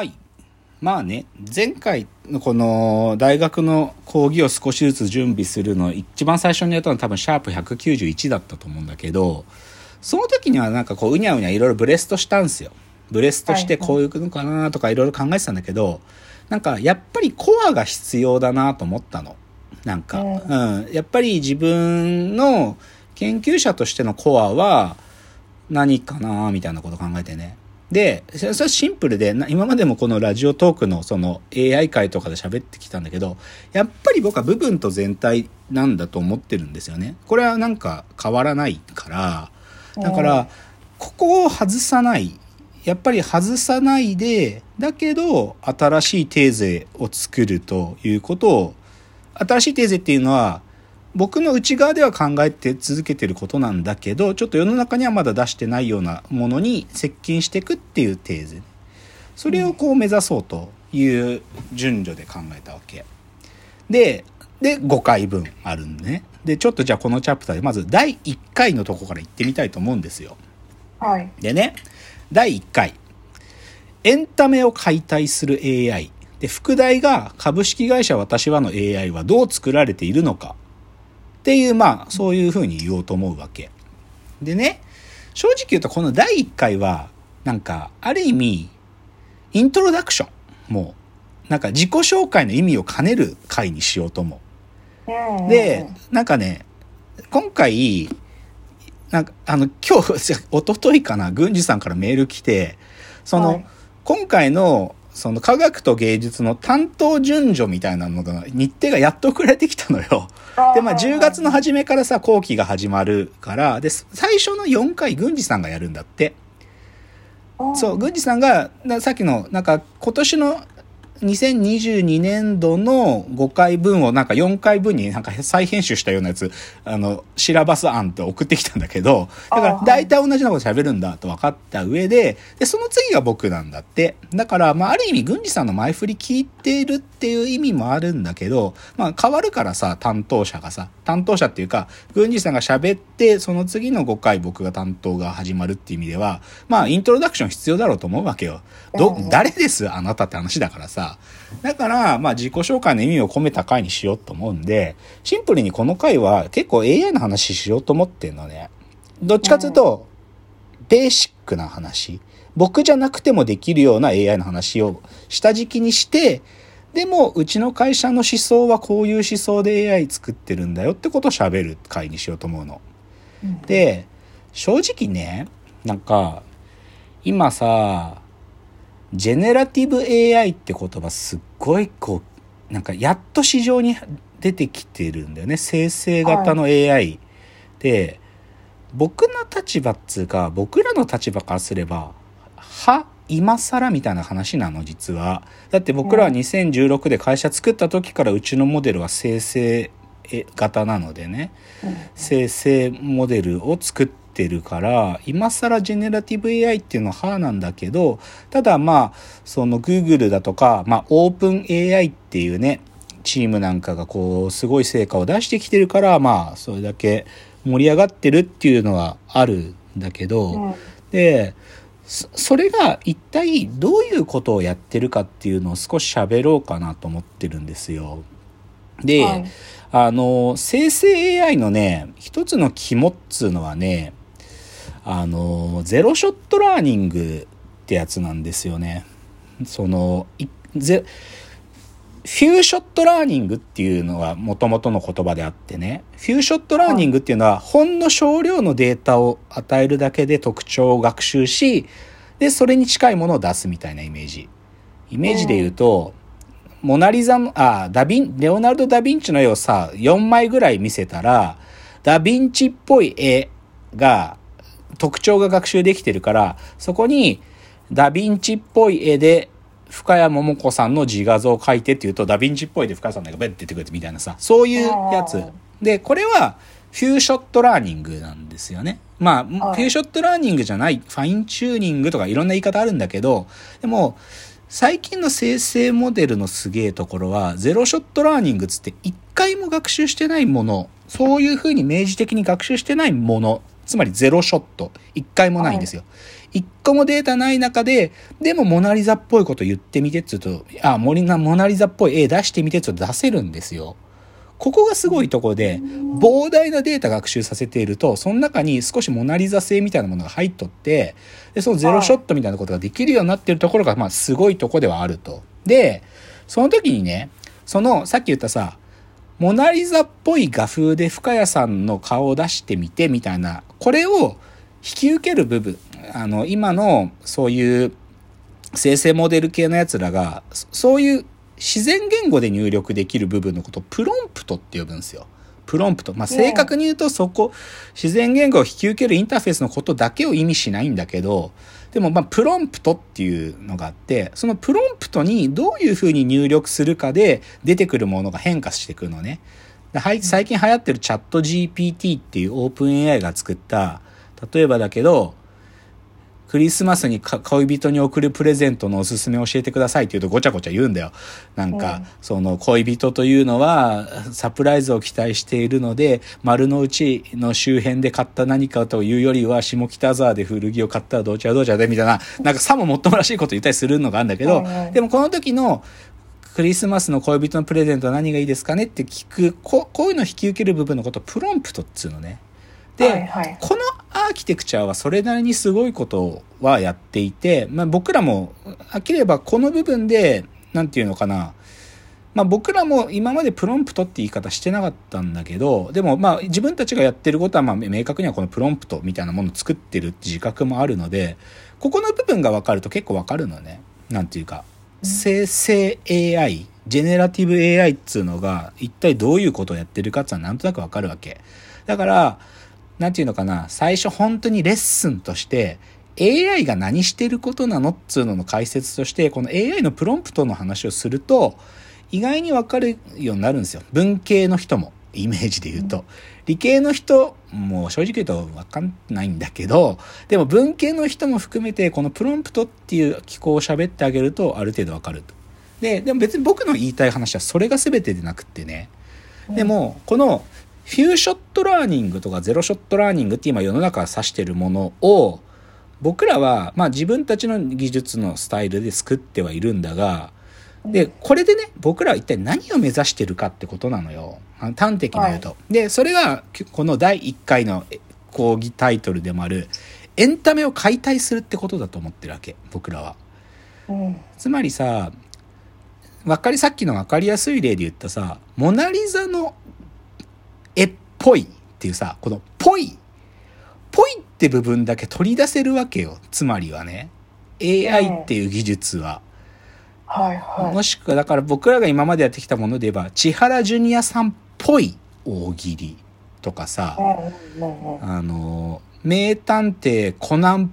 はい。まあね、前回のこの大学の講義を少しずつ準備するの、一番最初にやったのは多分シャープ191だったと思うんだけど、その時にはなんかこううにゃうにゃいろいろブレストしたんですよ。ブレストしてこういうのかなとかいろいろ考えてたんだけど、なんかやっぱりコアが必要だなと思ったの。なんか、うん。やっぱり自分の研究者としてのコアは何かなみたいなこと考えてね。で、それはシンプルで、今までもこのラジオトークのその AI 界とかで喋ってきたんだけど、やっぱり僕は部分と全体なんだと思ってるんですよね。これはなんか変わらないから、だから、ここを外さない。やっぱり外さないで、だけど、新しいテーゼを作るということを、新しいテーゼっていうのは、僕の内側では考えて続けてることなんだけど、ちょっと世の中にはまだ出してないようなものに接近していくっていうテーゼ。それをこう目指そうという順序で考えたわけ。で、で、5回分あるんでね。で、ちょっとじゃあこのチャプターで、まず第1回のとこから行ってみたいと思うんですよ。はい。でね、第1回。エンタメを解体する AI。で、副題が株式会社私はの AI はどう作られているのか。っていう、まあ、そういうふうに言おうと思うわけ。でね、正直言うとこの第1回は、なんか、ある意味、イントロダクション。もう、なんか自己紹介の意味を兼ねる回にしようと思う。うんで、なんかね、今回、なんか、あの、今日、じ ゃ一昨日かな、郡司さんからメール来て、その、はい今回の、その科学と芸術の担当順序みたいなのが、日程がやっと送られてきたのよ。で、まあ、10月の初めからさ、後期が始まるから、で、最初の4回、郡司さんがやるんだって。そう、郡司さんが、なさっきの、なんか、今年の2022年度の5回分をなんか4回分になんか再編集したようなやつ、あの、シラバス案って送ってきたんだけど、だから大体同じようなこと喋るんだと分かった上で、で、その次が僕なんだって。だから、まあ、ある意味、郡司さんの前振り聞いてるっていう意味もあるんだけど、まあ、変わるからさ、担当者がさ、担当者っていうか、郡司さんが喋って、その次の5回僕が担当が始まるっていう意味では、まあ、イントロダクション必要だろうと思うわけよ。どうん、誰です？あなたって話だからさ。だから、まあ、自己紹介の意味を込めた回にしようと思うんで、シンプルにこの回は結構 AI の話しようと思ってんのね。どっちかというと、ベーシックな話。僕じゃなくてもできるような AI の話を下敷きにして、でも、うちの会社の思想はこういう思想で AI 作ってるんだよってことを喋る回にしようと思うの。うんで、正直ね、なんか、今さ、ジェネラティブ AI って言葉すっごいこう、なんかやっと市場に出てきてるんだよね。生成型の AI。で、僕の立場っつうか、僕らの立場からすれば、は今更みたいな話なの、実は。だって僕らは2016で会社作った時からうちのモデルは生成型なのでね。生成モデルを作ってるから今更ジェネラティブ AI っていうのは歯なんだけどただまあその Google だとか、まあ、オープン AI っていうねチームなんかがこうすごい成果を出してきてるからまあそれだけ盛り上がってるっていうのはあるんだけど、うんでそそれが一体どういうことをやってるかっていうのを少し喋ろうかなと思ってるんですよ。で、はいあの、生成 AI のね、一つの肝っつうのはね、あの、 zero-shot learning ってやつなんですよね。その、いゼ few-shot learning っていうのが元々の言葉であってね、 few-shot learning っていうのは、ほんの少量のデータを与えるだけで特徴を学習し、で、それに近いものを出すみたいなイメージ。イメージで言うと、モナリザの、あ、ダヴィン、レオナルド・ダ・ヴィンチの絵をさ、4枚ぐらい見せたら、ダ・ヴィンチっぽい絵が、特徴が学習できてるから、そこに、ダ・ヴィンチっぽい絵で、深谷桃子さんの自画像を描いてって言うと、ダ・ヴィンチっぽいで深谷さんがベッて出てくるみたいなさ、そういうやつ。で、これは、 few-shot learning なんですよね。まあ、はい few-shot learning じゃない、 fine-tuning とかいろんな言い方あるんだけど、でも、最近の生成モデルのすげえところは、ゼロショットラーニングつって一回も学習してないもの、そういうふうに明示的に学習してないもの、つまりゼロショット、一回もないんですよ。一個もデータない中で、でもモナリザっぽいこと言ってみてっつうと、あ、モモナリザっぽい絵出してみてっつうと出せるんですよ。ここがすごいとこで、膨大なデータ学習させていると、その中に少しモナリザ性みたいなものが入っとって、で、そのゼロショットみたいなことができるようになってるところが、まあ、すごいとこではあると。で、その時にね、その、さっき言ったさ、モナリザっぽい画風で深谷さんの顔を出してみて、みたいな、これを引き受ける部分、あの、今の、そういう生成モデル系のやつらが、そういう自然言語で入力できる部分のことをプロンプトって呼ぶんですよ。プロンプト。まあ、正確に言うとそこ、自然言語を引き受けるインターフェースのことだけを意味しないんだけど、でもまあ、プロンプトっていうのがあって、そのプロンプトにどういうふうに入力するかで出てくるものが変化してくるのね。最近流行ってるチャット GPT っていうオープン AI が作った、例えばだけど、クリスマスに恋人に贈るプレゼントのおすすめ教えてくださいって言うとごちゃごちゃ言うんだよ。なんか、その恋人というのはサプライズを期待しているので、丸の内の周辺で買った何かというよりは、下北沢で古着を買ったらどうちゃどうちゃでみたいな、なんかさももっともらしいこと言ったりするのがあるんだけど、でもこの時のクリスマスの恋人のプレゼントは何がいいですかねって聞く、ここういうのを引き受ける部分のことをプロンプトっつうのね。で、はいはい、このアーキテクチャはそれなりにすごいことはやっていて、まあ、僕らも、飽きればこの部分で、なんていうのかな、まあ、僕らも今までプロンプトって言い方してなかったんだけど、でもまあ自分たちがやってることはまあ明確にはこのプロンプトみたいなものを作ってるって自覚もあるので、ここの部分が分かると結構分かるのね。なんていうか、生成 AI、ジェネラティブ AI っつうのが一体どういうことをやってるかっていうのはなんとなく分かるわけ。だから、なんていうのかな、最初本当にレッスンとして、AI が何してることなのっつうのの解説として、この AI のプロンプトの話をすると、意外にわかるようになるんですよ。文系の人も、イメージで言うと。理系の人もう正直言うとわかんないんだけど、でも文系の人も含めて、このプロンプトっていう機構を喋ってあげると、ある程度わかると。で、でも別に僕の言いたい話はそれが全てでなくってね。でも、このフューショットラーニングとかゼロショットラーニングって今世の中指してるものを僕らはまあ自分たちの技術のスタイルで作ってはいるんだがでこれでね僕らは一体何を目指してるかってことなのよ端的に言うと。はい、でそれがこの第1回の講義タイトルでもあるエンタメを解体するってことだと思ってるわけ僕らは。うん、つまりさ分かりさっきの分かりやすい例で言ったさモナ・リザの絵っぽいっていうさ、このぽい、ぽいって部分だけ取り出せるわけよ。つまりはね。AI っていう技術は。はいはい。もしくは、だから僕らが今までやってきたもので言えば、千原ジュニアさんっぽい大喜利とかさ、あの、名探偵コナンっ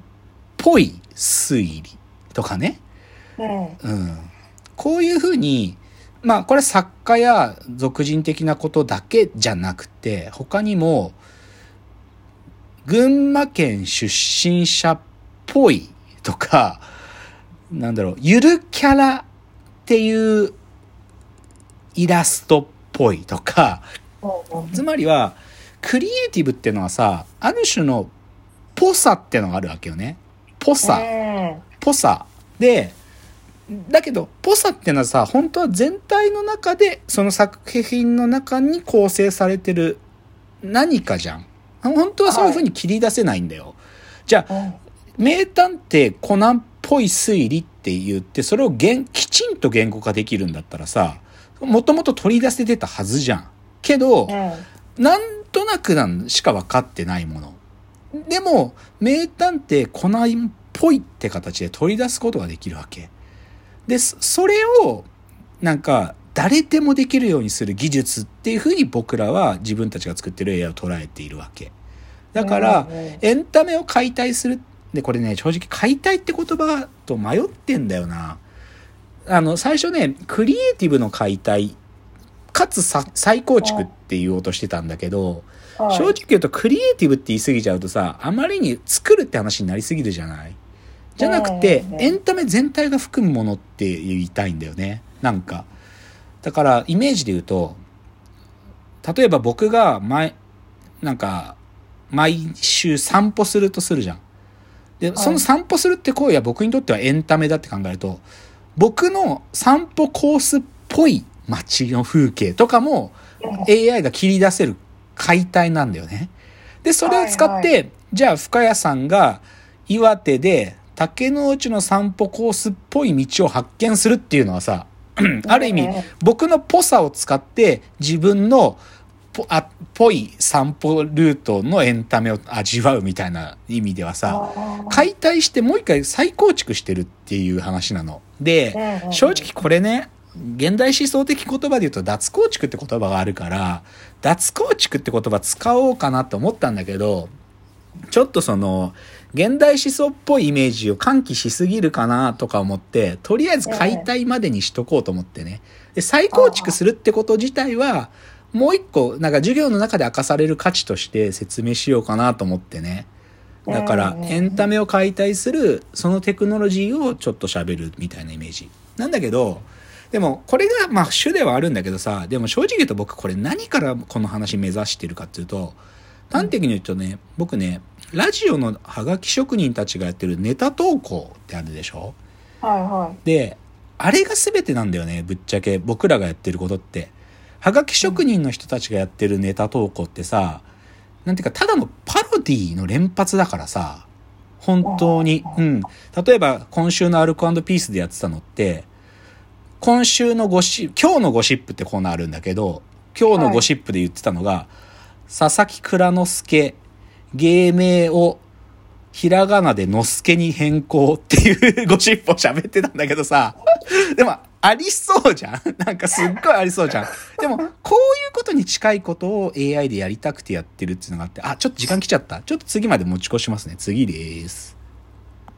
ぽい推理とかね。うん。うん、こういうふうに、まあこれ作家や俗人的なことだけじゃなくて他にも群馬県出身者っぽいとかなんだろうゆるキャラっていうイラストっぽいとかつまりはクリエイティブっていうのはさある種のぽさってのがあるわけよね。ぽさ。ぽさ。で、だけど、ぽさってのはさ、本当は全体の中で、その作品の中に構成されてる何かじゃん。本当はそういう風に切り出せないんだよ。はい、じゃあ、名探偵コナンっぽい推理って言って、それをきちんと言語化できるんだったらさ、もともと取り出せてたはずじゃん。けど、うん、なんとなくなんしか分かってないもの。でも、名探偵コナンっぽいって形で取り出すことができるわけ。で、それを、なんか、誰でもできるようにする技術っていうふうに僕らは自分たちが作ってる AI を捉えているわけ。だから、エンタメを解体する。で、これね、正直解体って言葉と迷ってんだよな。あの、最初ね、クリエイティブの解体、かつ再構築って言おうとしてたんだけど、正直言うとクリエイティブって言い過ぎちゃうとさ、あまりに作るって話になりすぎるじゃない？じゃなくて、エンタメ全体が含むものって言いたいんだよね。なんか。だから、イメージで言うと、例えば僕が毎、なんか、毎週散歩するとするじゃん。で、その散歩するって行為は僕にとってはエンタメだって考えると、僕の散歩コースっぽい街の風景とかも AI が切り出せる解体なんだよね。で、それを使って、はいはい、じゃあ深谷さんが岩手で竹の内の散歩コースっぽい道を発見するっていうのはさ、ある意味、僕のぽさを使って自分のぽ、あ、ぽい散歩ルートのエンタメを味わうみたいな意味ではさ、解体してもう一回再構築してるっていう話なの。で、正直これね、現代思想的言葉で言うと脱構築って言葉があるから、脱構築って言葉使おうかなと思ったんだけど、ちょっとその、現代思想っぽいイメージを喚起しすぎるかなとか思って、とりあえず解体までにしとこうと思ってね。で、再構築するってこと自体は、もう一個、なんか授業の中で明かされる価値として説明しようかなと思ってね。だから、エンタメを解体する、そのテクノロジーをちょっと喋るみたいなイメージ。なんだけど、でも、これが、まあ、主ではあるんだけどさ、でも正直言うと僕これ何からこの話目指してるかっていうと、端的に言うとね、僕ね、ラジオのハガキ職人たちがやってるネタ投稿ってあるでしょ？はいはい。で、あれが全てなんだよね、ぶっちゃけ僕らがやってることって。はがき職人の人たちがやってるネタ投稿ってさ、なんていうか、ただのパロディの連発だからさ、本当に。うん。例えば、今週のアルコピースでやってたのって、今週のゴシ今日のゴシップってコーナーあるんだけど、今日のゴシップで言ってたのが、はい、佐々木蔵之介、芸名をひらがなでのすけに変更っていう ゴシップを喋ってたんだけどさ、でもありそうじゃん？なんかすっごいありそうじゃん。でも、こういうことに近いことを AI でやりたくてやってるっていうのがあって、あ、ちょっと時間来ちゃった。ちょっと次まで持ち越しますね。次です。